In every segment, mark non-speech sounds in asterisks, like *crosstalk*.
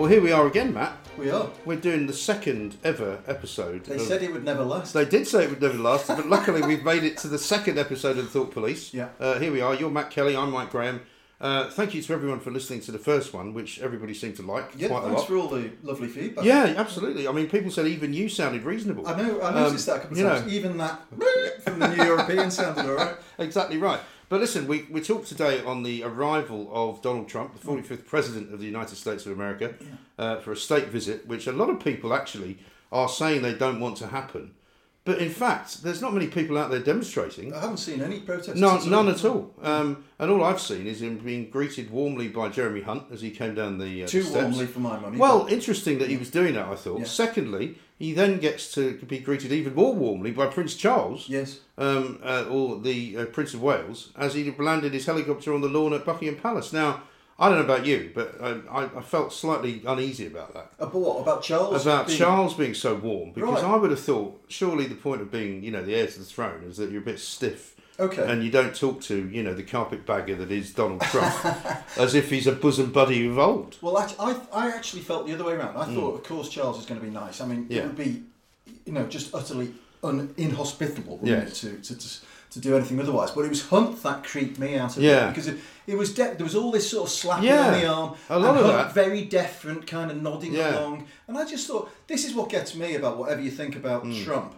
Well, here we are again, Matt. We are. We're doing the second ever episode. They of- said it would never last. They did say it would never last, but luckily we've made it to the second episode of the Thought Police. Yeah. Uh, here we are. You're Matt Kelly. I'm Mike Graham. Uh, thank you to everyone for listening to the first one, which everybody seemed to like yeah, quite a lot. thanks for all the lovely feedback. Yeah, absolutely. I mean, people said even you sounded reasonable. I know. I Um, noticed that a couple you of times. know. Even that *laughs* from the New European sounded all right. Exactly right. But listen, we, we talked today on the arrival of Donald Trump, the 45th President of the United States of America, uh, for a state visit, which a lot of people actually are saying they don't want to happen. But in fact, there's not many people out there demonstrating. I haven't seen any protests. None, none at all. Um, and all I've seen is him being greeted warmly by Jeremy Hunt as he came down the, uh, Too steps. warmly for my money. Well, interesting that he was doing that, I thought. Yeah. Secondly, he then gets to be greeted even more warmly by Prince Charles yes. um, uh, or the uh, Prince of Wales as he landed his helicopter on the lawn at Buckingham Palace. Now, I don't know about you, but I, I felt slightly uneasy about that. About what? About Charles? About being- Charles being so warm, because Right. I would have thought surely the point of being, you know, the heir to the throne is that you're a bit stiff. Okay. And you don't talk to, you know, the carpetbagger that is Donald Trump *laughs* as if he's a bosom buddy of old. Well, act- I, I actually felt the other way around. I Hmm. thought, of course, Charles is going to be nice. I mean, Yeah. it would be, you know, just utterly un- inhospitable Yes. to, to, to, to do anything otherwise. But it was Hunt that creeped me out of Yeah. it because it, it was de- there was all this sort of slapping Yeah. on the arm, A lot and of Hunt that. very deferent, kind of nodding Yeah. along, and I just thought this is what gets me about whatever you think about Hmm. Trump.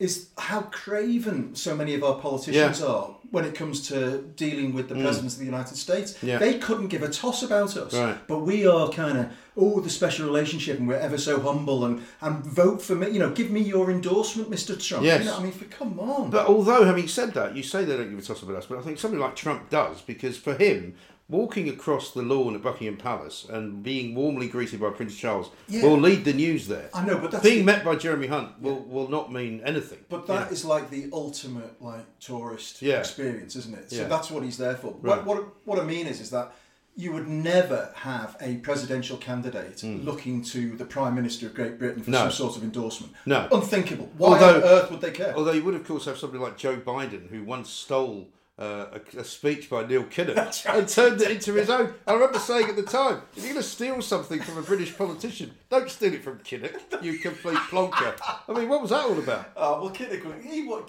Is how craven so many of our politicians Yeah. are when it comes to dealing with the mm. presidents of the United States. Yeah. They couldn't give a toss about us. Right. But we are kind of, oh, the special relationship, and we're ever so humble, and, and vote for me. You know, give me your endorsement, Mr. Trump. Yes. You know, I mean, for, come on. But although having said that, you say they don't give a toss about us, but I think something like Trump does because for him, walking across the lawn at Buckingham Palace and being warmly greeted by Prince Charles Yeah. will lead the news there. I know, but that's being the- met by Jeremy Hunt will, will not mean anything. but that is like the ultimate like tourist Yeah. experience, isn't it? So Yeah. that's what he's there for. Right. What, what what I mean is, is that you would never have a presidential candidate hmm. looking to the Prime Minister of Great Britain for. No. some sort of endorsement. No. Unthinkable. Why Although- on earth would they care? Although you would, of course, have somebody like Joe Biden who once stole uh, a, a speech by Neil Kinnock and turned it into his own. I remember saying at the time, if you're going to steal something from a British politician, don't steal it from Kinnock, you complete plonker. I mean, what was that all about? Oh, well, Kinnock, he, wa-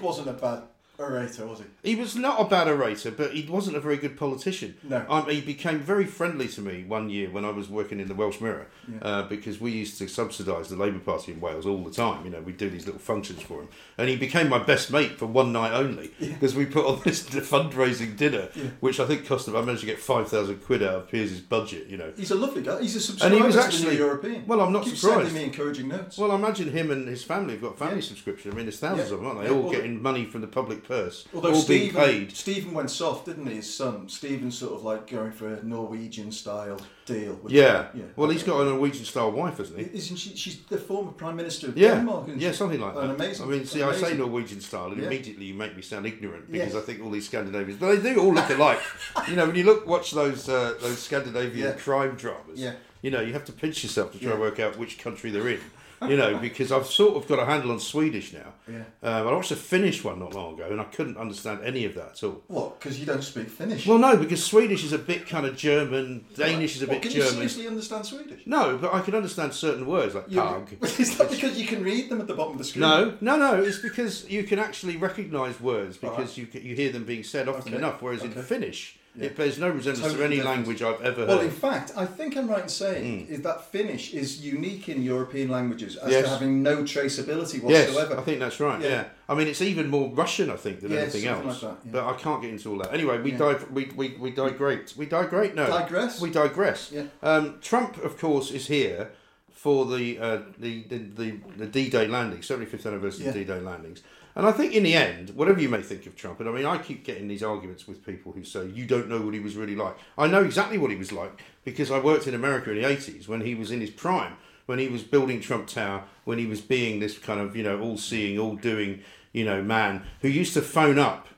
wasn't a bad orator, was he? He was not a bad orator, but he wasn't a very good politician. No. Um, he became very friendly to me one year when I was working in the Welsh Mirror, uh, because we used to subsidise the Labour Party in Wales all the time. You know, we'd do these little functions for him, and he became my best mate for one night only *laughs* because we put on this *laughs* fundraising dinner, which I think cost him. I managed to get five thousand quid out of Piers's budget. You know. He's a lovely guy. He's a subscriber And he was to actually- the New European. well, I'm not Keeps surprised. sending me encouraging notes. Well, I imagine him and his family have got family Yeah. subscription. I mean, there's thousands Yeah. of them, aren't they? Yeah, all well, getting money from the public purse, Although all Stephen, paid. Stephen went soft, didn't he? His son Stephen's sort of like going for a Norwegian style deal. Yeah. yeah. Well, he's got a Norwegian style wife, hasn't he? Isn't she? She's the former prime minister of Yeah, Denmark. Isn't yeah, something like that. An amazing. I mean, see, I say. Norwegian style, and Yeah. immediately you make me sound ignorant because Yes. I think all these Scandinavians, but they do all look alike. *laughs* you know, when you look, watch those uh, those Scandinavian Yeah. crime dramas. Yeah. You know, you have to pinch yourself to try and work out which country they're in. You know, because I've sort of got a handle on Swedish now. Yeah. Um, I watched a Finnish one not long ago, and I couldn't understand any of that at all. What? Because you don't speak Finnish. Well, no, because Swedish is a bit kind of German. Danish is a What, bit can you German. seriously understand Swedish? No, but I can understand certain words like You- pug. *laughs* Is that because you can read them at the bottom of the screen? No, no, no. It's because you can actually recognise words because Right. you you hear them being said often Okay, enough. Whereas in. Finnish, Yeah. it bears no resemblance to any different. language I've ever heard. Well, in fact, I think I'm right in saying is that Finnish is unique in European languages as Yes. to having no traceability whatsoever. Yes. I think that's right. Yeah. Yeah. I mean, it's even more Russian, I think, than Yeah, anything else. like that. But I can't get into all that. Anyway, we dive, we, we, we digress. We digress. No, Digress? We digress. Yeah. Um, Trump, of course, is here for the uh, the, the, the the D-Day landing, 75th anniversary of Yeah. D-Day landings. And I think in the end, whatever you may think of Trump, and I mean, I keep getting these arguments with people who say, you don't know what he was really like. I know exactly what he was like because I worked in America in the 80s when he was in his prime, when he was building Trump Tower, when he was being this kind of, you know, all seeing, all doing, you know, man who used to phone up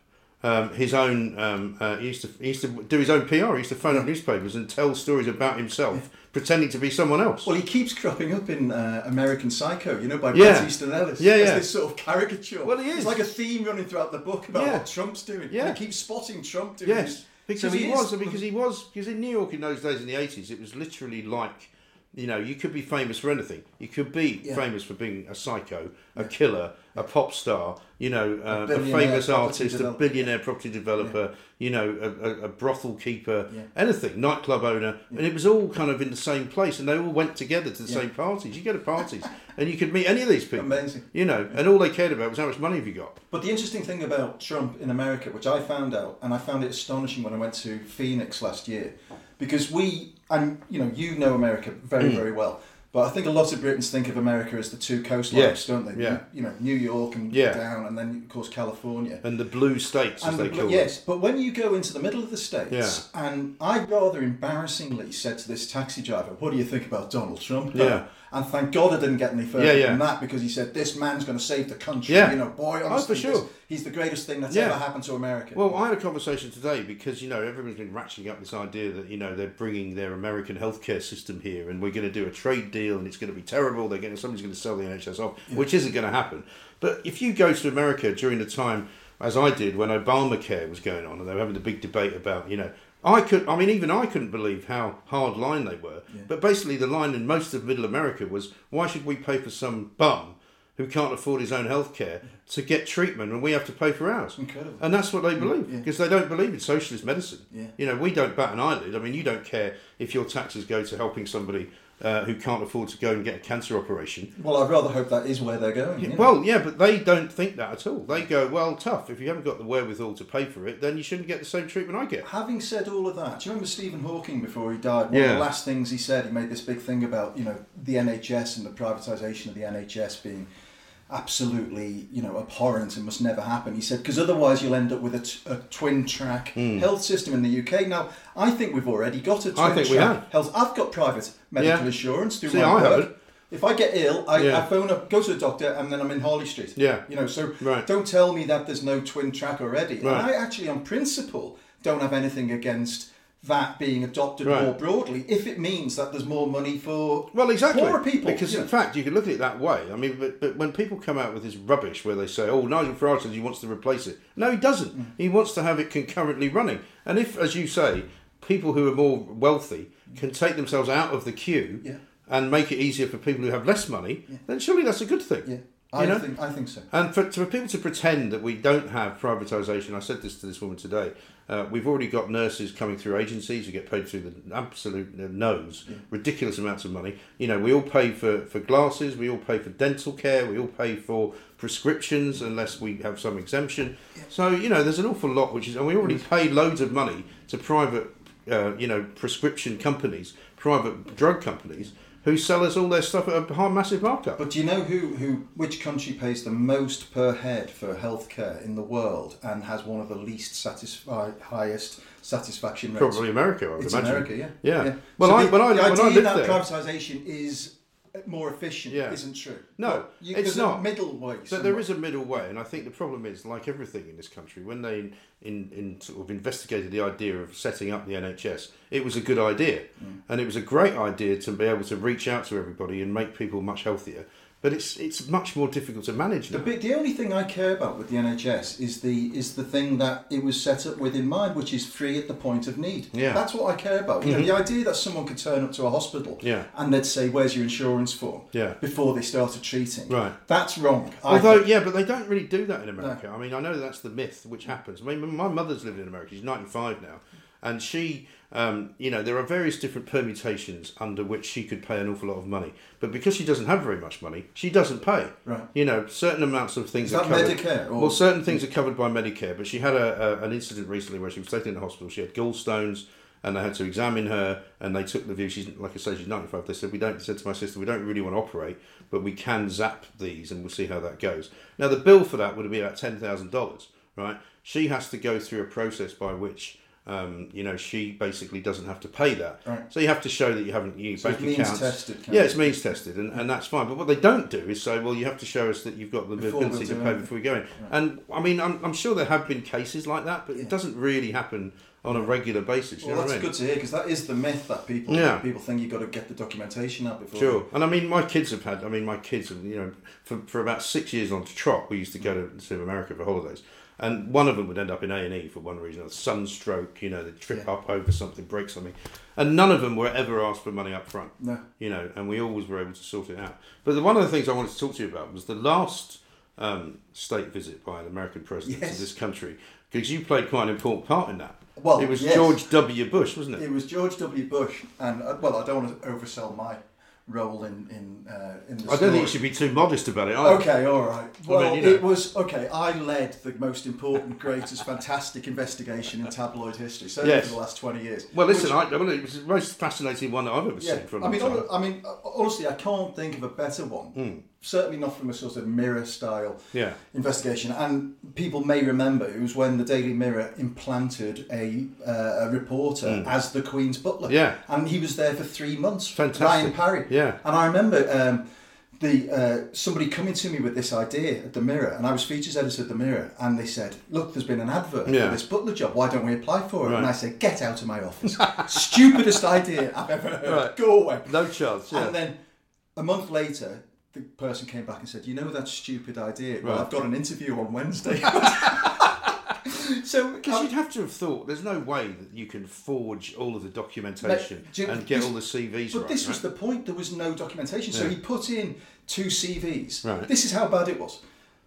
um, his own. Um, uh, he used to he used to do his own PR. He used to phone up newspapers and tell stories about himself, pretending to be someone else. Well, he keeps cropping up in uh, American Psycho, you know, by Yeah. Bret Easton Ellis. Yeah, as this sort of caricature. Well, he is. It's like a theme running throughout the book about Yeah. what Trump's doing. Yeah. And he keeps spotting Trump doing Yes, this. because So he, is- was because he was because in New York in those days in the eighties, it was literally like. You know, you could be famous for anything. You could be Yeah. famous for being a psycho, a killer, a pop star. You know, uh, a, billionaire famous artist, a developer. billionaire property developer. You know, a, a, a brothel keeper, Yeah. anything, nightclub owner, and it was all kind of in the same place, and they all went together to the Yeah. same parties. You go to parties, and you could meet any of these people. Amazing. You know, and all they cared about was how much money have you got. But the interesting thing about Trump in America, which I found out, and I found it astonishing when I went to Phoenix last year, because we, and you know, you know America very, very well. But I think a lot of Britons think of America as the two coastlines, Yes, don't they? yeah. You know, New York and Yeah. down, and then of course California. And the blue states, as And they the- call them. yes, but when you go into the middle of the states, Yeah. and I rather embarrassingly said to this taxi driver, "What do you think about Donald Trump?" Yeah. And thank God I didn't get any further Yeah, yeah. than that because he said this man's going to save the country. Yeah. You know, boy, Oh, honestly, for sure. this- he's the greatest thing that's Yeah. ever happened to America. Well, I had a conversation today because you know everyone's been ratcheting up this idea that you know they're bringing their American healthcare system here, and we're going to do a trade deal, and it's going to be terrible. They're going to somebody's going to sell the NHS off, which isn't going to happen. But if you go to America during the time, as I did when Obamacare was going on, and they were having the big debate about you know. I could, I mean, even I couldn't believe how hard line they were. But basically, the line in most of Middle America was, "Why should we pay for some bum who can't afford his own health care to get treatment, and we have to pay for ours?" Incredible. And that's what they believe yeah. because they don't believe in socialist medicine. Yeah. You know, we don't bat an eyelid. I mean, you don't care if your taxes go to helping somebody uh, who can't afford to go and get a cancer operation. Well, I'd rather hope that is where they're going. know. Well, yeah, but they don't think that at all. They go, well, tough. If you haven't got the wherewithal to pay for it, then you shouldn't get the same treatment I get. Having said all of that, do you remember Stephen Hawking before he died? One of the last things he said, he made this big thing about you know the NHS and the privatisation of the NHS being absolutely you know abhorrent and must never happen. He said because otherwise you'll end up with a, t- a twin track hmm. health system in the UK. Now I think we've already got a twin. I think we track health. I've got private medical Yeah. insurance through See, my I work. haven't. If I get ill, I, Yeah. I phone up, go to the doctor, and then I'm in Harley Street. Yeah. You know, so Right. don't tell me that there's no twin track already. And I actually, on principle, don't have anything against that being adopted Right. more broadly if it means that there's more money for Well, exactly. poorer people. Because you in know. fact, you can look at it that way. I mean, but, but when people come out with this rubbish where they say, "Oh, Nigel Farage says he wants to replace it," no, he doesn't. Mm. He wants to have it concurrently running. And if, as you say, people who are more wealthy can take themselves out of the queue Yeah. and make it easier for people who have less money, then surely that's a good thing. yeah, You I know? think I think so. And for, for people to pretend that we don't have privatisation, I said this to this woman today. Uh, we've already got nurses coming through agencies who get paid through the absolute nose, ridiculous amounts of money. You know, we all pay for, for glasses, we all pay for dental care, we all pay for prescriptions unless we have some exemption. So you know, there's an awful lot which is, and we already pay loads of money to private, uh, you know, prescription companies, private drug companies who sell us all their stuff at a high, massive markup. But do you know who, who which country pays the most per head for healthcare in the world and has one of the least satisfied highest satisfaction rates? Probably America, I would It's imagine. America, yeah. Yeah. Well, So I, the, when I, the when I lived that there, privatisation is more efficient Yeah. isn't true. No, you, it's not. a middle way. But there is a middle way, and I think the problem is, like everything in this country, when they in, in, in sort of investigated the idea of setting up the NHS, it was a good idea, Mm. and it was a great idea to be able to reach out to everybody and make people much healthier. But it's it's much more difficult to manage The, now. bit, the only thing I care about with the NHS is the is the thing that it was set up with in mind, which is free at the point of need. Yeah. That's what I care about. You know, the mm-hmm. idea that someone could turn up to a hospital Yeah. and they'd say, "Where's your insurance form?" Yeah. before they started treating. Right. That's wrong. Although, yeah, but they don't really do that in America. I mean, I know that's the myth which happens. I mean, my mother's lived in America. She's 95 now. And she, um, you know, there are various different permutations under which she could pay an awful lot of money. But because she doesn't have very much money, she doesn't pay. Right. You know, certain amounts of things Is are that covered. Medicare, or- Well, certain things are covered by Medicare. But she had a, a, an incident recently where she was taken to the hospital. She had gallstones. And they had to examine her, and they took the view. She's like I say, she's ninety five. They said we don't. Said to my sister, we don't really want to operate, but we can zap these, and we'll see how that goes. Now the bill for that would be about ten thousand dollars, right? She has to go through a process by which, um, you know, she basically doesn't have to pay that. Right. So you have to show that you haven't used So bank it's means accounts. tested, Yeah, it's means tested, and, and that's fine. But what they don't do is say, well, you have to show us that you've got the Before ability to pay before we go in. And I mean, I'm, I'm sure there have been cases like that, but it doesn't really happen on a regular basis. You Well, know that's I mean? good to hear because that is the myth that people Yeah. people think you've got to get the documentation out before. Sure, and I mean, my kids have had. I mean, my kids have. You know, for, for about six years on to trot, we used to go to, to America for holidays, and one of them would end up in A and E for one reason or sunstroke. You know, they trip Yeah. up over something, break something, and none of them were ever asked for money up front. No. You know, and we always were able to sort it out. But the, one of the things I wanted to talk to you about was the last um, state visit by an American president Yes. to this country, because you played quite an important part in that. Well, it was yes. George W. Bush, wasn't it? It was George W. Bush, and uh, well, I don't want to oversell my role in in uh, in the I don't story. think you should be too modest about it. either. Okay, all right. Well, Well, then, you know. it was okay. I led the most important, greatest, fantastic investigation in tabloid history, certainly Yes. for the last twenty years. Well, listen, Which- I, well, it was the most fascinating one that I've ever yeah, seen from I mean. I mean, honestly, I can't think of a better one. Certainly not from a sort of mirror style. Yeah. investigation. And people may remember it was when the Daily Mirror implanted a, uh, a reporter as the Queen's butler. Yeah. and he was there for three months. Fantastic. Ryan Parry. Yeah. and I remember. Um, the uh, somebody coming to me with this idea at the Mirror, and I was features editor at the Mirror, and they said, "Look, there's been an advert Yeah. for this butler job. Why don't we apply for it?" And I said, "Get out of my office! *laughs* Stupidest idea I've ever heard. Right. Go away." No chance. Yeah. And then a month later, the person came back and said, "You know that stupid idea? Well, Right. I've got an interview on Wednesday." *laughs* *laughs* so Because um, you'd have to have thought there's no way that you can forge all of the documentation you- and get all the CVs But right. this was the point. There was no documentation. So Yeah. he put in two CVs. Right. This is how bad it was.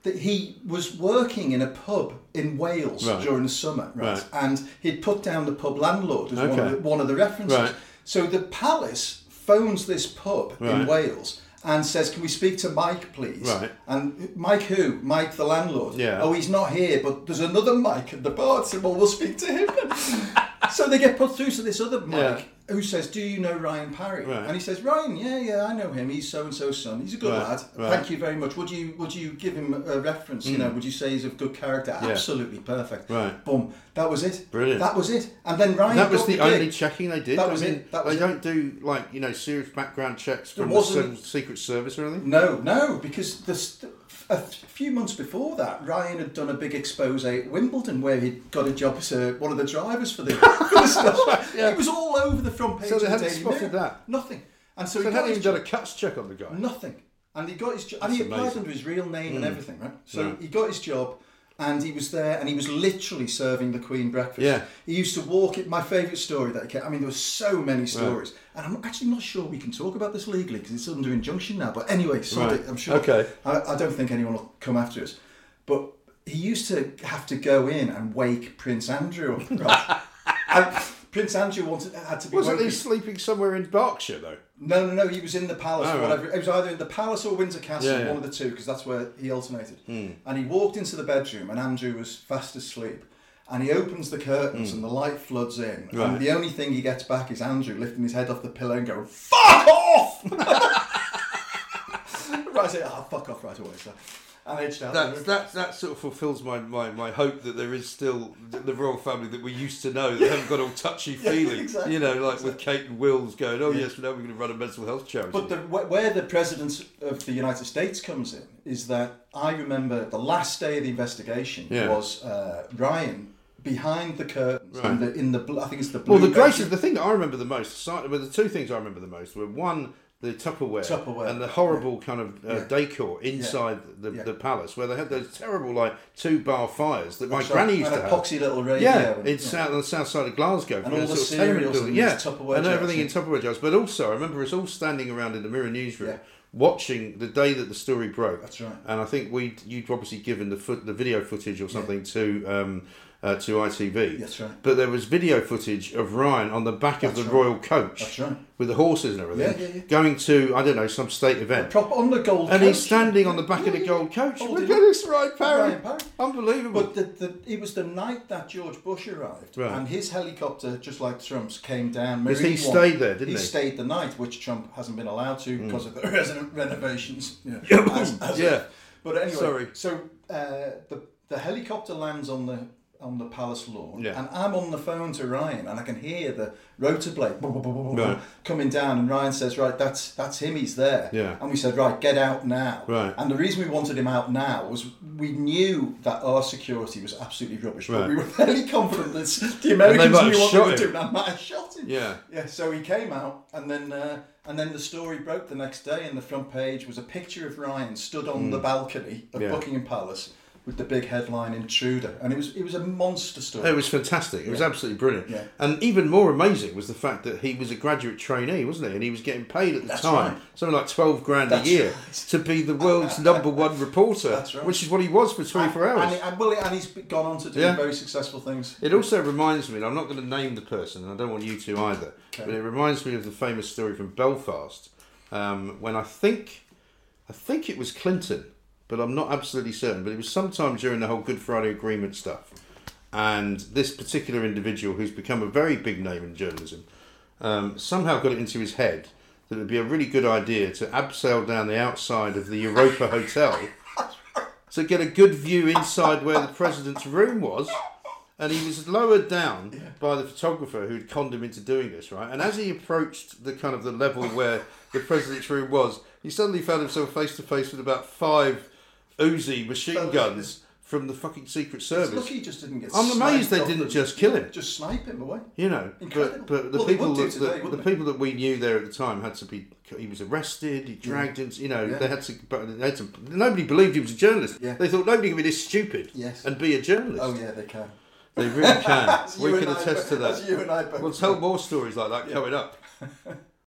That he was working in a pub in Wales Right. during the summer, right? Right. And he'd put down the pub landlord as one, of the, one of the references. Right. So the palace phones this pub in Wales and says, "Can we speak to Mike, please?" Right. And Mike who? Mike the landlord. Yeah. Oh, he's not here, but there's another Mike at the bar. So well, we'll speak to him. *laughs* so they get put through to this other Mike Yeah. Who says, "Do you know Ryan Parry?" Right. And he says, "Ryan, yeah, yeah, I know him. He's so and so's son. He's a good Right, lad. right. Thank you very much. Would you would you give him a reference? You know, would you say he's of good character? Hmm. Yeah. Absolutely perfect. Right. Boom. That was it. Brilliant. That was it. And then Ryan. that was the gig. only checking they did. That I was mean, it, that was they it. don't do like you know serious background checks from the Secret Service or anything. No, no, because the st- a few months before that, Ryan had done a big expose at Wimbledon where he'd got a job as uh, one of the drivers for the, *laughs* for the stuff. yeah. It was all over the front page So they the hadn't Daily spotted that? Nothing. And so, So he hadn't even done a cuts check on the guy. Nothing. And he got his job, and he applied under his real name and everything, right? So Right. he got his job, and he was there, and he was literally serving the Queen breakfast. Yeah. He used to walk it. My favourite story that he kept. I mean, there were so many stories, and I'm actually not sure we can talk about this legally because it's under injunction now. But anyway, sorry, Right. I'm sure. Okay. I, I don't think anyone will come after us, but he used to have to go in and wake Prince Andrew. up, Right? *laughs* and Prince Andrew wanted had to be. Wasn't woken- he sleeping somewhere in Berkshire though? no, no, no. He was in the palace Oh, or right. whatever. It was either in the palace or Windsor Castle, Yeah, yeah. one of the two, because that's where he alternated. Hmm. And he walked into the bedroom, and Andrew was fast asleep. And he opens the curtains, and the light floods in. Right. And the only thing he gets back is Andrew lifting his head off the pillow and going, "Fuck off!" *laughs* right, I say, "Ah, fuck off right away, sir." And edged out. that, that that sort of fulfills my, my, my hope that there is still the, royal family that we used to know that haven't got all touchy *laughs* feely. exactly, you know, like with Kate and Wills going, oh yes, now we're going to run a mental health charity. But the, where the president of the United States comes in is that I remember the last day of the investigation Yeah. was uh, Ryan behind the curtains in the in the I think it's the blue. well, the gracious, the thing that I remember the most, well, the two things I remember the most were one, the Tupperware, Tupperware. and the horrible kind of uh, Yeah. decor inside the, Yeah. the palace, where they had those terrible like two bar fires that my granny used And to a have. poxy little radio. Yeah, and- in south on the south side of Glasgow, And all the sort of cereals in yeah, Tupperware and everything in Tupperware jars. But also, I remember us all standing around in the Mirror newsroom, Yeah. watching the day that the story broke. That's right. And I think we'd you'd obviously given the foot the video footage or something to um, uh, to ITV. That's right. But there was video footage of Ryan on the back of the right. royal coach. That's right. With the horses and everything, Yeah, yeah, yeah. going to I don't know some state event, Prop on the gold. and coach. he's standing on the back of the gold coach. Look at this, Ryan Parry. Unbelievable. But the, the, it was the night that George Bush arrived, Right. and his helicopter, just like Trump's, came down. Because he stayed there, didn't he? Hmm. stayed the night, which Trump hasn't been allowed to because of the *laughs* resident renovations. *laughs* Know, as- as Yeah. But anyway, Sorry. so uh, the the helicopter lands on the on the palace lawn, Yeah. and I'm on the phone to Ryan, and I can hear the rotor blade Right. coming down, and Ryan says, "Right, that's that's him. He's there." Yeah. And we said, "Right, get out now." Right. And the reason we wanted him out now was we knew that our security was absolutely rubbish, but we were *laughs* fairly confident that *laughs* the Americans knew what they were doing. I might have shot him. Yeah. Yeah. So he came out, and then uh, and then the story broke the next day, and the front page was a picture of Ryan stood on the balcony of. Yeah. Buckingham Palace with the big headline "Intruder," and it was it was a monster story. It was fantastic. It was absolutely brilliant. Yeah. And even more amazing was the fact that he was a graduate trainee, wasn't he? And he was getting paid at the That's time right. something like twelve grand That's a year right. to be the world's *laughs* number one reporter, That's right. which is what he was for twenty four hours. And, and, well, and he's gone on to do Yeah. very successful things. It also reminds me, and I'm not going to name the person, and I don't want you to either, Okay. but it reminds me of the famous story from Belfast um, when I think, I think it was Clinton, but I'm not absolutely certain, but it was sometime during the whole Good Friday Agreement stuff. And this particular individual, who's become a very big name in journalism, um, somehow got it into his head that it would be a really good idea to abseil down the outside of the Europa Hotel *laughs* to get a good view inside where the president's room was. And he was lowered down by the photographer who'd conned him into doing this, right? And as he approached the kind of the level where the president's room was, he suddenly found himself face to face with about five Uzi machine guns from the fucking Secret It's Service. lucky he just didn't get. I'm amazed they didn't just kill him. Just snipe him away. You know, Incredible. but but the Well, people that, today, the, the people that we knew there at the time had to be. He was arrested. He dragged into. You know, Yeah. they had to. But they had to. Nobody believed he was a journalist. Yeah. They thought nobody can be this stupid Yes. and be a journalist. Oh yeah, they can. They really can. *laughs* We can I attest to that. *laughs* You and I both We'll tell more stories like that coming up. *laughs*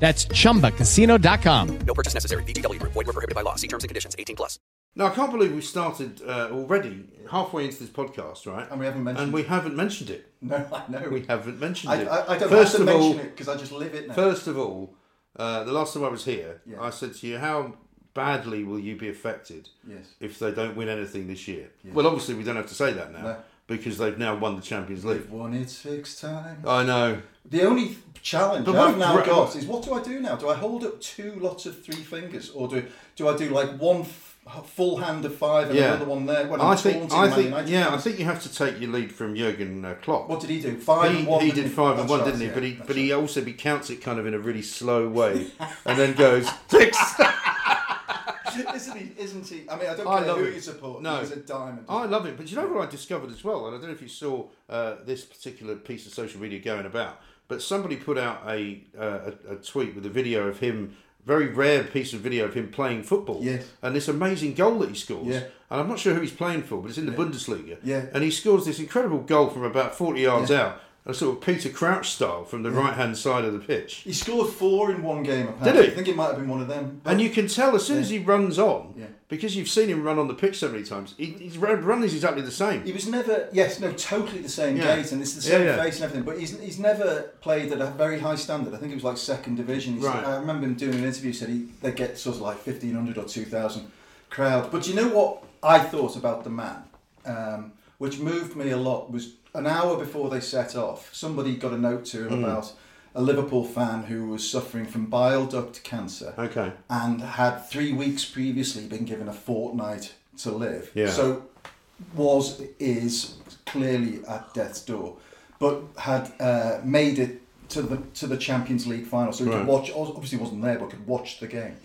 That's chumbacasino.com. No purchase necessary. VGW Group. Void were prohibited by law. See terms and conditions. 18 plus. Now I can't believe we started uh, already halfway into this podcast, right? And we haven't mentioned And we haven't mentioned it. No, I know. We haven't mentioned I, it. I, I don't First have to of all, mention it because I just live it now. First of all, uh, the last time I was here, Yeah. I said to you, "How badly will you be affected Yes. if they don't win anything this year?" Well, obviously, we don't have to say that now No. because they've now won the Champions League. They've won it six times. I know. The only challenge But what I've now got is what do I do now? Do I hold up two lots of three fingers, or do do I do like one f- full hand of five and Yeah. another one there when I'm I think. I think. United Yeah, I think you have to take your lead from Jurgen uh, Klopp. What did he do? Five he, and one. he didn't five and one, right, didn't he? yeah, but he, but he also he counts it kind of in a really slow *laughs* way, and then goes six. *laughs* isn't he? Isn't he? I mean, I don't I care love who it. you support. No. he's a diamond. I love it, but you know what I discovered as well, and I don't know if you saw uh, this particular piece of social media going about, but somebody put out a, uh, a a tweet with a video of him, very rare piece of video of him playing football, Yes. and this amazing goal that he scores. Yeah. And I'm not sure who he's playing for, but it's in the Bundesliga. Yeah. And he scores this incredible goal from about 40 yards Yeah. out a sort of Peter Crouch style from the right hand side of the pitch. He scored four in one game. Apparently. Did he? I think it might have been one of them. And you can tell as soon as he runs on, Yeah. because you've seen him run on the pitch so many times, he, his run is exactly the same. He was never, yes, no, totally the same Yeah. gait, and it's the same yeah. face and everything. But he's, he's never played at a very high standard. I think it was like second division. He's, Right. I remember him doing an interview. He said he they get sort of like fifteen hundred or two thousand crowd. But you know what I thought about the man, um, which moved me a lot, was an hour before they set off. Somebody got a note to him about a Liverpool fan who was suffering from bile duct cancer Okay. and had three weeks previously been given a fortnight to live. Yeah. So was is clearly at death's door, but had uh, made it to the to the Champions League final, so he Right. could watch. Obviously, wasn't there, but could watch the game.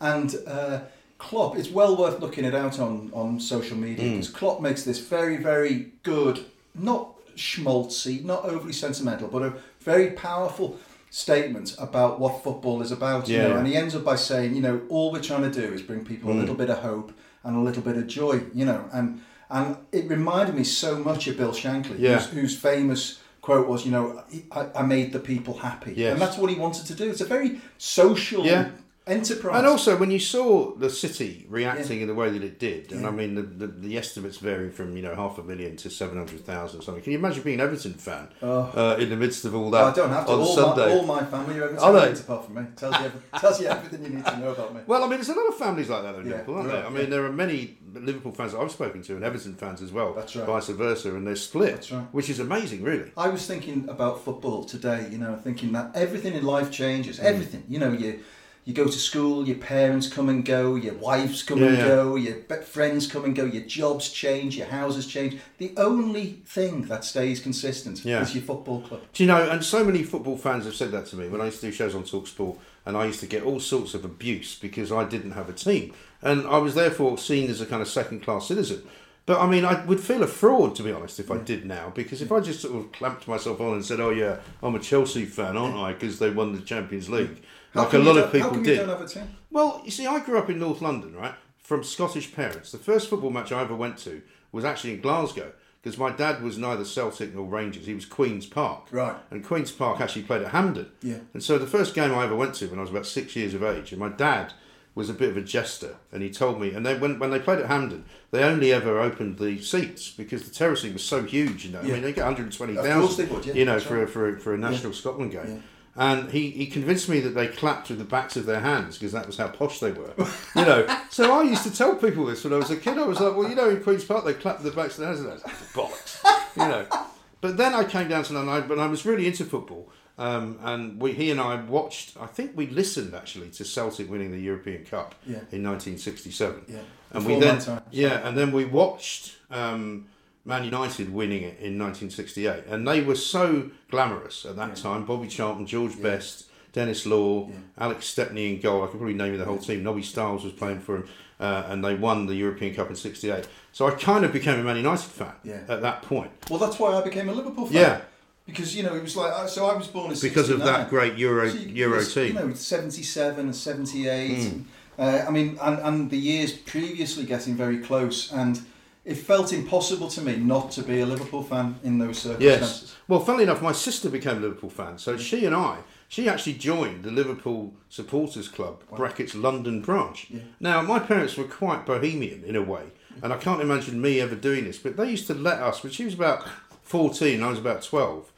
And uh, Klopp, it's well worth looking it out on on social media Mm. because Klopp makes this very very good, not schmaltzy, not overly sentimental, but a very powerful statement about what football is about. You Yeah, know, and he ends up by saying, you know, all we're trying to do is bring people a Mm. little bit of hope and a little bit of joy. You know, and and it reminded me so much of Bill Shankly, Yeah. whose, whose famous quote was, you know, I, I made the people happy, Yes. and that's what he wanted to do. It's a very social Yeah. Enterprise. And also, when you saw the city reacting in the way that it did, and Yeah. I mean, the, the, the estimates vary from you know half a million to seven hundred thousand or something. Can you imagine being an Everton fan uh, in the midst of all that Oh. I don't have to. on All Sunday? my, all my family are Everton they? fans apart from me. Tells you, every, tells you everything you need to know about me. Well, I mean, there's a lot of families like that in Yeah, Liverpool, aren't right, there? I mean, yeah. there are many Liverpool fans that I've spoken to and Everton fans as well. That's right. Vice versa, and they're split, That's right. which is amazing, really. I was thinking about football today, you know, thinking that everything in life Mm. changes. Everything. You know, you you go to school, your parents come and go, your wives come Yeah, and yeah. go, your friends come and go, your jobs change, your houses change. The only thing that stays consistent Yeah. is your football club. Do you know? And so many football fans have said that to me when I used to do shows on Talksport, and I used to get all sorts of abuse because I didn't have a team, and I was therefore seen as a kind of second-class citizen. But I mean, I would feel a fraud to be honest if I did now, because if I just sort of clamped myself on and said, "Oh yeah, I'm a Chelsea fan, aren't I?" Because they won the Champions League, How like a lot of people how come did. You don't have a team? Well, you see, I grew up in North London, right? From Scottish parents. The first football match I ever went to was actually in Glasgow because my dad was neither Celtic nor Rangers. He was Queen's Park. Right. And Queen's Park actually played at Hampden. Yeah. And so the first game I ever went to when I was about six years of age, and my dad was a bit of a jester, and he told me, and they when, when they played at Hampden, they only ever opened the seats because the terracing was so huge. You know, yeah. I mean, they get one hundred twenty they would, yeah, You know, for, right. for for a national Scotland game. Yeah. And he, he convinced me that they clapped with the backs of their hands because that was how posh they were. You know, *laughs* so I used to tell people this when I was a kid. I was like, well, you know, in Queen's Park they clap with the backs of their hands. And I was like, bollocks. You know. *laughs* But then I came down to London, but I was really into football. Um, and we, he and I watched, I think we listened actually to Celtic winning the European Cup Yeah. in 1967. Yeah. And Before we then, yeah, and then we watched um, Man United winning it in 1968, and they were so glamorous at that time. Bobby Charlton, George Best, Denis Law, Alex Stepney in goal. I could probably name you the whole team. Nobby Stiles was playing for him, uh, and they won the European Cup in '68. So I kind of became a Man United fan Yeah. at that point Well, that's why I became a Liverpool fan. Yeah. Because, you know, it was like, so I was born in because of that great Euro So you- Euro team. You know, 77 and 78. and, uh, I mean, and, and the years previously getting very close. And it felt impossible to me not to be a Liverpool fan in those circumstances. Yes. Well, funnily enough, my sister became a Liverpool fan, so she and I, she actually joined the Liverpool Supporters Club (brackets London branch). Now, my parents were quite bohemian in a way, and I can't imagine me ever doing this. But they used to let us when she was about fourteen, I was about twelve.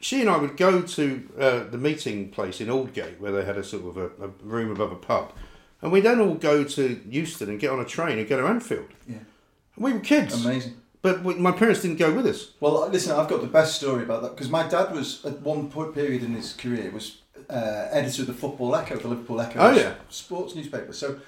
She and I would go to uh, the meeting place in Aldgate, where they had a sort of a, a room above a pub, and we'd then all go to Euston and get on a train and go to Anfield. Yeah. We were kids, Amazing. but we, my parents didn't go with us. Well, listen, I've got the best story about that because my dad was at one point period in his career was uh, editor of the Football Echo, the Liverpool Echo, Oh, yeah. sports newspaper. So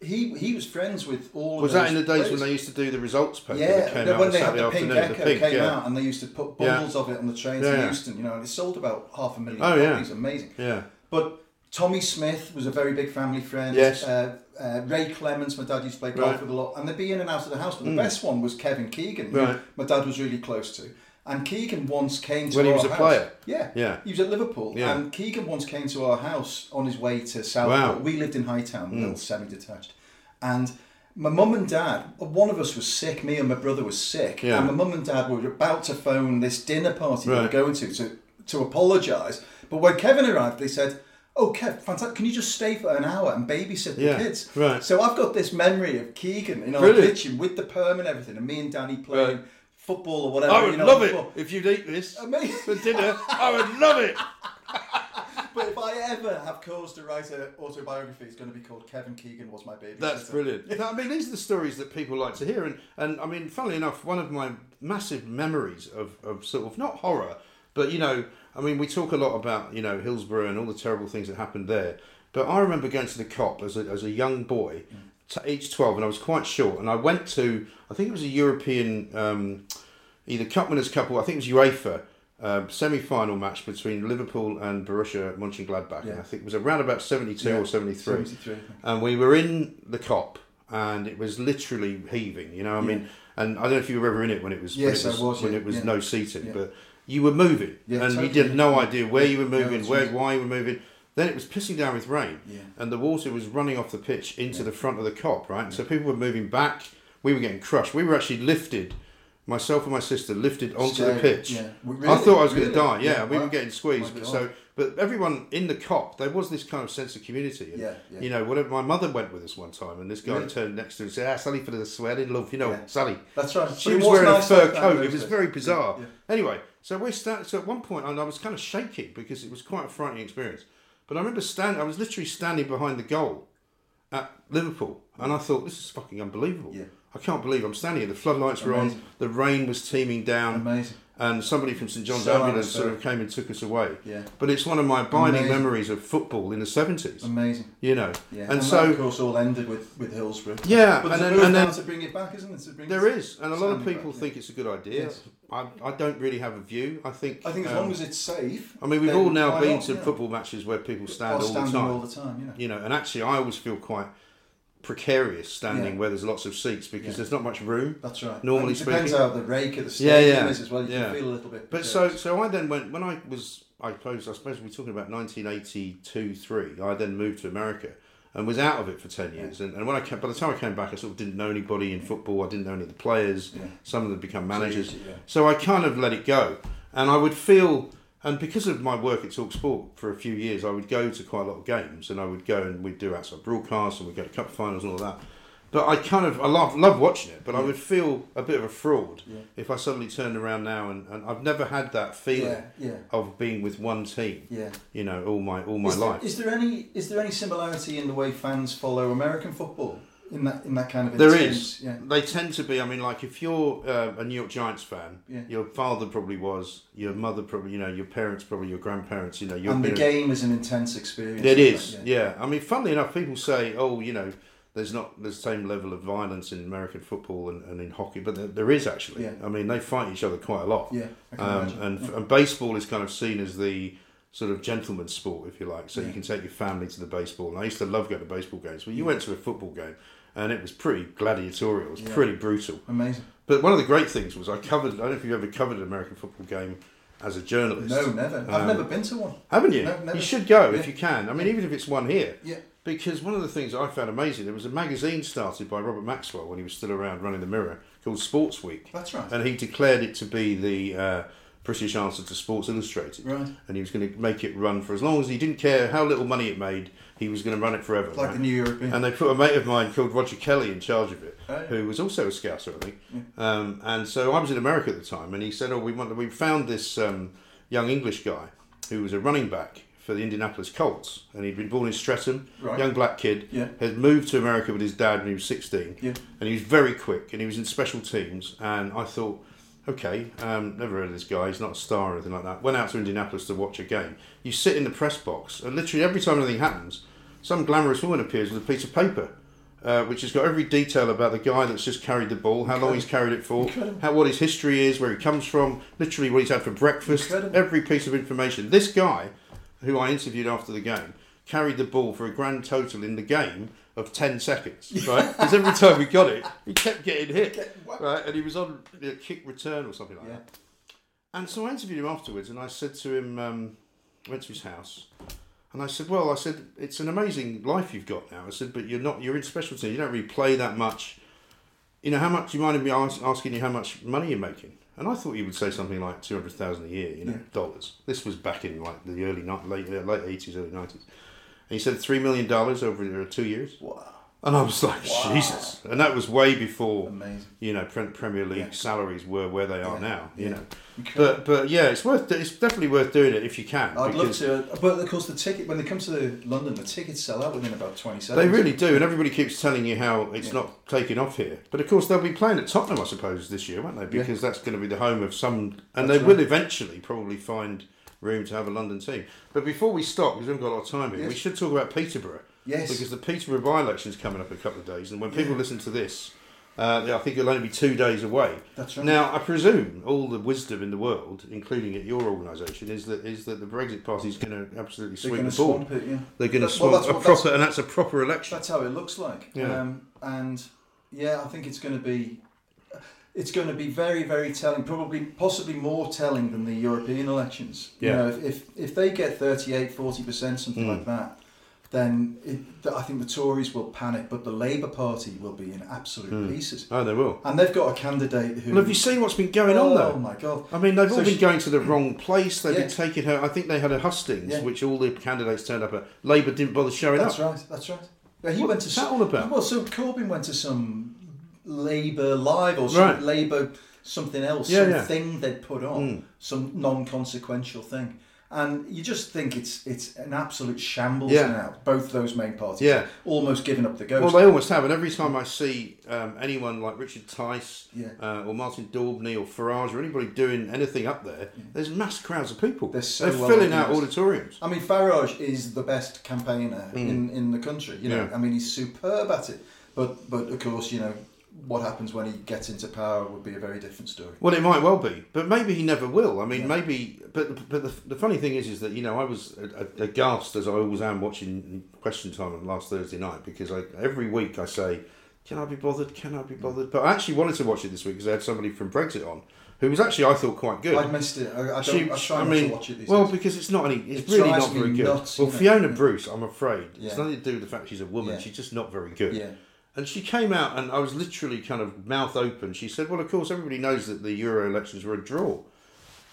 he he was friends with all. Of was that in the days players. when they used to do the results paper Yeah, that came no, out when they had the pink afternoon? Echo the pink, came yeah. out, and they used to put Yeah. bundles of it on the trains Yeah, to yeah. Euston, you know, and it sold about half a million. yeah. copies. Amazing. Yeah. But Tommy Smith was a very big family friend. Yes. Uh, uh, Ray Clemence, my dad used to play golf Right. Mm. with a lot, and they'd be in and out of the house. But the best one was Kevin Keegan, who Right. my dad was really close to. And Keegan once came to When he was a house. player? Yeah, Yeah. He was at Liverpool, Yeah. and Keegan once came to our house on his way to Southport. Wow. Mm. We lived in Hightown, a little semi-detached, and My mum and dad, one of us was sick, me and my brother was sick, Yeah. and my mum and dad were about to phone this dinner party we were going to to, to apologise. But when Kevin arrived, they said, Oh, Kev, fantastic. Can you just stay for an hour and babysit the Yeah, kids? right. So I've got this memory of Keegan in our Brilliant. kitchen with the perm and everything, and me and Danny playing Right. football or whatever. I would you know, love it if you'd eat this Amazing. for dinner. I would love it. *laughs* But if I ever have cause to write an autobiography, it's going to be called Kevin Keegan Was My Baby. That's brilliant. *laughs* I mean, these are the stories that people like to hear, and and I mean, funnily enough, one of my massive memories of of sort of not horror, but you know, I mean, we talk a lot about you know Hillsborough and all the terrible things that happened there, but I remember going to the Kop as a as a young boy, t- age twelve, and I was quite short, and I went to I think it was a European. Um, either Cup Winners' Cup or I think it was UEFA um, semi-final match between Liverpool and Borussia Mönchengladbach. And Yeah. I think it was around about 72 Yeah, or 73. 73, And we were in the Kop and it was literally heaving, you know, I mean, and I don't know if you were ever in it when it was, Yes, when it was, was, when yeah, it was yeah. no seating, Yeah. but you were moving Yeah, and totally, you had no idea where you were moving, it's where, why you were moving. Then it was pissing down with rain, Yeah. and the water was running off the pitch into the front of the Kop, right? So people were moving back. We were getting crushed. We were actually lifted. Myself and my sister lifted onto the pitch. yeah. We- I thought I was going to die. Yeah, Yeah, we were getting squeezed. But so, but everyone in the Kop, there was this kind of sense of community. And, Yeah, yeah. You know, whatever. My mother went with us one time, and this guy Really? turned next to her and said, "Ah, Sally for the swearing love." You know, Yeah. Sally. That's right. She was was wearing nice a fur coat. It was very bizarre. Yeah. Anyway, so we stand. So at one point, and I was kind of shaking because it was quite a frightening experience. But I remember standing. I was literally standing behind the goal at Liverpool, and I thought, "This is fucking unbelievable." Yeah. I can't believe I'm standing here. The floodlights were on. The rain was teeming down. Amazing. And somebody from St John's So Ambulance sort of came and took us away. Yeah. But it's one of my abiding Amazing. memories of football in the seventies. Amazing. You know. Yeah. And, that, so of course, all ended with, with Hillsborough. Yeah, But and then- and then- now to bring it back, isn't it? There is, and a lot of people back, think it's a good idea. Yes. I, I don't really have a view. I think. I think as um, long as it's safe. I mean, we've all now been not, to know? football matches where people stand all the time. all the time, you know. You know, and actually, I always feel quite precarious standing Yeah. where there's lots of seats because Yeah. there's not much room. That's right. Normally And it depends speaking. how the rake of the stadium yeah, is as well. You yeah. can feel a little bit. But so, so I then went when I was, I suppose, I suppose we're talking about 1982, three. I then moved to America and was out of it for ten years. And, and when I came, by the time I came back, I sort of didn't know anybody in football. I didn't know any of the players. Yeah. Some of them become managers. easy, yeah. So I kind of let it go, and I would feel. And because of my work at Talk Sport for a few years, I would go to quite a lot of games, and I would go and we'd do outside broadcasts, and we'd go to cup finals and all that. But I kind of I love love watching it, but I would feel a bit of a fraud Yeah. if I suddenly turned around now and, and I've never had that feeling Yeah, yeah. of being with one team. Yeah. You know, all my all my is, life. is there any is there any similarity in the way fans follow American football in that in that kind of There is. Yeah. They tend to be. I mean, like if you're uh, a New York Giants fan, Yeah. your father probably was, your mother probably, you know, your parents probably, your grandparents, you know, you've And the game is an intense experience. It is, it? yeah. I mean, funnily enough, people say, oh, you know, there's not the same level of violence in American football and, and in hockey, but there, there is actually. Yeah. I mean, they fight each other quite a lot. Yeah, Um, and, Yeah. and baseball is kind of seen as the sort of gentleman's sport, if you like. So Yeah. you can take your family to the baseball. And I used to love going to baseball games. Well, you went to a football game, and it was pretty gladiatorial. It was Yeah. pretty brutal. Amazing. But one of the great things was I covered. I don't know if you've ever covered an American football game as a journalist. No, never. I've Um, never been to one. Haven't you? No, never. you should go if you can. I mean, even if it's one here. Yeah. Because one of the things I found amazing, there was a magazine started by Robert Maxwell when he was still around running the Mirror called Sports Week. That's right. And he declared it to be the uh, British answer to Sports Illustrated. Right. And he was going to make it run for as long as he didn't care how little money it made, he was going to run it forever. Like right? the New European. And they put a mate of mine called Roger Kelly in charge of it, Oh, yeah. who was also a scouser, I think. Um, and so I was in America at the time, and he said, "Oh, we want we found this um, young English guy who was a running back for the Indianapolis Colts, and he'd been born in Streatham, Right. young black kid, Yeah. had moved to America with his dad when he was 16, Yeah. and he was very quick, and he was in special teams, and I thought." Okay, um, never heard of this guy. He's not a star or anything like that. Went out to Indianapolis to watch a game. You sit in the press box, and literally every time anything happens, some glamorous woman appears with a piece of paper, uh, which has got every detail about the guy that's just carried the ball, how long he's carried it for, how what his history is, where he comes from, literally what he's had for breakfast, Incredible. every piece of information. This guy, who I interviewed after the game, carried the ball for a grand total in the game of 10 seconds, right? Because every time he got it, he kept getting hit, right? And he was on a kick return or something like Yeah. that. And so I interviewed him afterwards, and I said to him, um, went to his house, And I said, well, I said it's an amazing life you've got now. I said, but you're not. You're in special teams. You don't really play that much. You know how much? You minded me ask, asking you how much money you're making? And I thought you would say something like two hundred thousand a year, you know, dollars. This was back in like the early late late eighties, early nineties. And he said three million dollars over uh, two years. Wow. And I was like, Jesus! And that was way before, Amazing. you know, Premier League Yeah. salaries were where they are Yeah. now. You Yeah. know, but but yeah, it's worth it's definitely worth doing it if you can. I'd love to, uh, but of course the ticket when they come to London, the tickets sell out within about twenty seconds. They really do, and everybody keeps telling you how it's not taking off here. But of course, they'll be playing at Tottenham, I suppose, this year, won't they? Because that's going to be the home of some, and That's they right. will eventually probably find room to have a London team. But before we stop, because we haven't got a lot of time here, we should talk about Peterborough. Yes. Because the Peterborough by-election is coming up in a couple of days, and when people listen to this, uh, I think it'll only be two days away. That's right. Now, I presume all the wisdom in the world, including at your organisation, is that is that the Brexit Party is going to absolutely swing the board. swamp it. Yeah. They're going to well, swamp a what- that's- proper, and that's a proper election. That's how it looks like. Yeah. Um, and yeah, I think it's going to be it's going to be very very telling, probably possibly more telling than the European elections. You Yeah. know, if if, if they get 38 40% something Mm. like that, then it, I think the Tories will panic, but the Labour Party will be in absolute pieces. Oh, they will. And they've got a candidate who Well, have you seen what's been going oh, on though? Oh my god. I mean, they've all been she- going to the wrong place. They've Yeah. been taking her. I think they had a hustings, Yeah. which all the candidates turned up at. Labour didn't bother showing That's up. That's right. That's right. Yeah, he What- went to what's that some- all about? Well, so Corbyn went to some Labour Live or some Right. Labour something else, Yeah, some yeah. thing they'd put on, Mm. some non-consequential thing, and you just think it's it's an absolute shambles Yeah. now. Both those main parties, Yeah. almost giving up the ghost. Well, they almost have. And every time I see um, anyone like Richard Tice Yeah. uh, or Martin Daubney or Farage or anybody doing anything up there, there's mass crowds of people. They're so well filling out auditoriums. I mean, Farage is the best campaigner in, in the country. You know, Mm. Yeah. I mean, he's superb at it. But but of course, you know, what happens when he gets into power would be a very different story. Well, it might well be, but maybe he never will. I mean, maybe. But but the, the funny thing is, is that you know I was aghast as I always am watching Question Time on last Thursday night because I every week I say, can I be bothered? Can I be mm. bothered? But I actually wanted to watch it this week because I had somebody from Brexit on who was actually I thought quite good. I missed it. I, I don't. She- I try I mean, to watch it these well, days. because it's not any. It's It really not very good. nuts, well. Fiona Yeah. Bruce, I'm afraid, it's nothing to do with the fact she's a woman. Yeah. She's just not very good. Yeah. And she came out, and I was literally kind of mouth open. She said, "Well, of course, everybody knows that the Euro elections were a draw."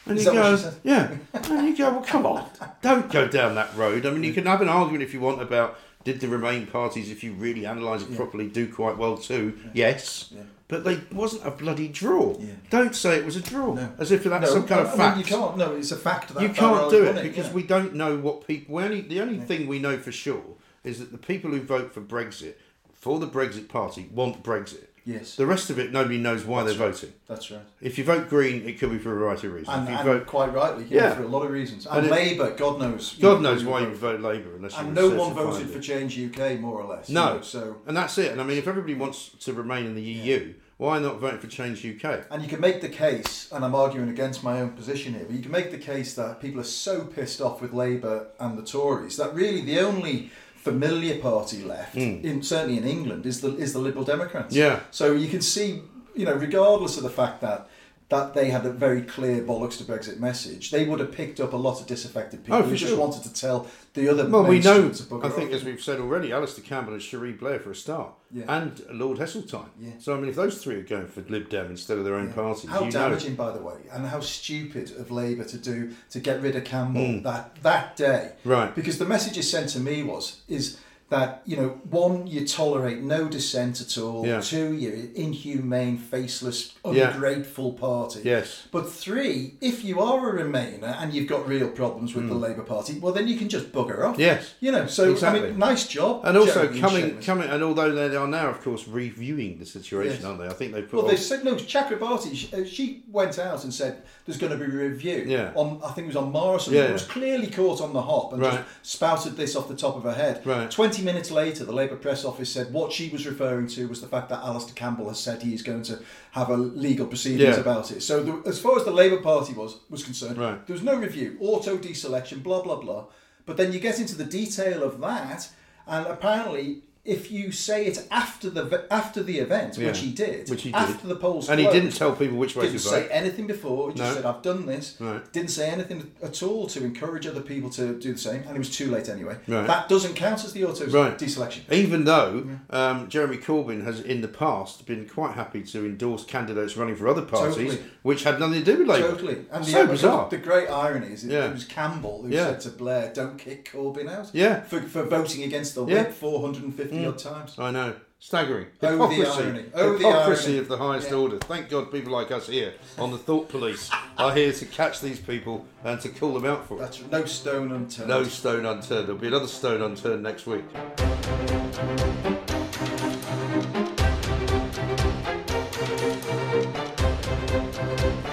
And Is you that go, what she said? "Yeah." And you go, "Well, come on, don't go down that road." I mean, you can have an argument if you want about did the Remain parties, if you really analyse it properly, do quite well too. Yes. Yeah. But they wasn't a bloody draw. Yeah. Don't say it was a draw, No. as if that's No, some kind I of mean, fact you can't. No, it's a fact that you can't do it because yeah. we don't know what people. We only the only thing we know for sure is that the people who vote for Brexit for the Brexit Party want Brexit. Yes. The rest of it, nobody knows why That's they're right. voting. That's right. If you vote Green, it could be for a variety of reasons. And, if you and vote, quite rightly, yeah, Yeah. for a lot of reasons. And And, Labour, God knows. you God know, knows why you vote. vote Labour unless And you no one voted for. Change UK, more or less. you No, know, so and that's it. And I mean, if everybody wants to remain in the EU, why not vote for Change UK? And you can make the case, and I'm arguing against my own position here, but you can make the case that people are so pissed off with Labour and the Tories that really the only familiar party left, hmm. in certainly in England, is the is the Liberal Democrats. Yeah. So you can see, you know, regardless of the fact that that they had a very clear bollocks to Brexit message, they would have picked up a lot of disaffected people Oh, who just wanted to tell the other. Well, we know. mainstream to bugger I think, off. as we've said already, Alastair Campbell and Cherie Blair for a start, Yeah. and Lord Heseltine. Yeah. So I mean, if those three are going for Lib Dem instead of their own parties, How you know. damaging, by the way, and how stupid of Labour to do to get rid of Campbell hmm. that that day. Right. Because the message is sent to me was is that you know one you tolerate no dissent at all. Yeah. Two you're an inhumane, faceless, Yeah. ungrateful party. Yes. But three, if you are a Remainer and you've got real problems with the Labour Party, well then you can just bugger off. Yes. You know. So I Exactly. mean, nice job. And also Jeremy coming, Seamus. coming, and although they are now, of course, reviewing the situation, Yes. aren't they? I think they put. Well, on- they said no. Chakrabarti, she, uh, she went out and said there's going to be a review. Yeah. On I think it was on Morrison. Yeah. It was clearly caught on the hop and Right. just spouted this off the top of her head. Right. Minutes later, the Labour press office said what she was referring to was the fact that Alastair Campbell has said he is going to have a legal proceedings Yeah. about it. So the, as far as the Labour Party was was concerned, Right. there was no review, auto deselection, blah blah blah. But then you get into the detail of that, and apparently if you say it after the after the event, Yeah. which he did, Which he did. after the polls, And he didn't tell people which way didn't to say anything before. He just No. said, "I've done this." Right. Didn't say anything at all to encourage other people to do the same, and it was too late anyway. Right. That doesn't count as the auto Right. deselection. Even though um, Jeremy Corbyn has in the past been quite happy to endorse candidates running for other parties, Totally. which had nothing to do with Labour. Totally. And so the, bizarre. The great irony is it, Yeah. it was Campbell who Yeah. said to Blair, "Don't kick Corbyn out." Yeah. For, for voting against the Yeah. whip 450 Mm. odd times. I know. Staggering. Oh, the Hypocrisy. irony. Oh, the Hypocrisy irony. of the highest Yeah. order. Thank God people like us here on the Thought Police are here to catch these people and to call them out for it. That's no stone unturned. No stone unturned. There'll be another stone unturned next week.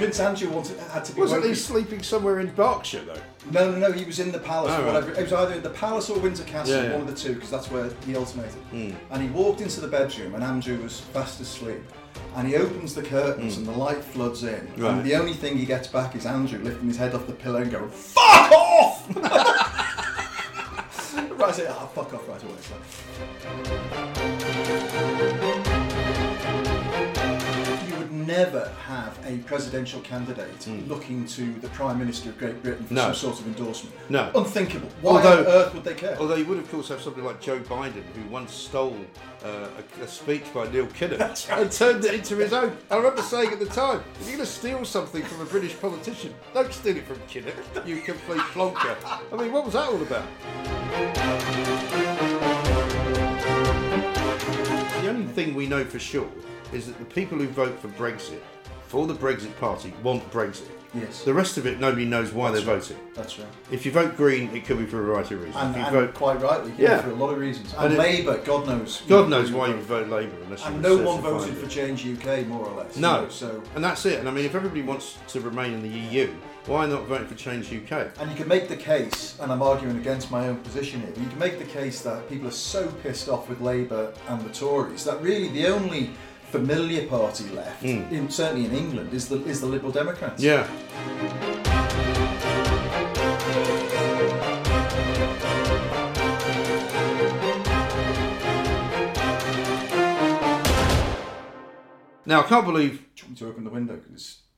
Prince Andrew wanted had to be. Wasn't woken- he sleeping somewhere in Berkshire though? No, no, no. He was in the palace Oh, or right. whatever. It was either in the palace or Windsor Castle, Yeah, yeah. one of the two, because that's where he ultimated. And he walked into the bedroom, and Andrew was fast asleep. And he opens the curtains, and the light floods in. Right. And the only thing he gets back is Andrew lifting his head off the pillow and going, "Fuck off!" *laughs* right, I say, "Ah, fuck off!" Right away. So. Never have a presidential candidate looking to the Prime Minister of Great Britain for. No. some sort of endorsement. No. Unthinkable. Why Although- on earth would they care? Although you would, of course, have somebody like Joe Biden, who once stole uh, a, a speech by Neil Kinnock and turned it into his own. I remember saying at the time, if you're going to steal something from a British politician, don't steal it from Kinnock, you complete plonker. I mean, what was that all about? The only thing we know for sure is that the people who vote for Brexit, for the Brexit Party, want Brexit. Yes. The rest of it, nobody knows why they're voting. That's right. If you vote Green, it could be for a variety of reasons. And, if you and vote quite rightly, Yeah. yeah, for a lot of reasons. And And, Labour, God knows. God knows you why you vote Labour unless And you no one voted for. Change UK, more or less. you No, know, So, and that's it. And I mean, if everybody wants to remain in the EU, why not vote for Change UK? and you can make the case, and I'm arguing against my own position here, but you can make the case that people are so pissed off with Labour and the Tories that really the only familiar party left, hmm. in, certainly in England, is the is the Liberal Democrats. Yeah. Now I can't believe. Do you want me to open the window? 'Cause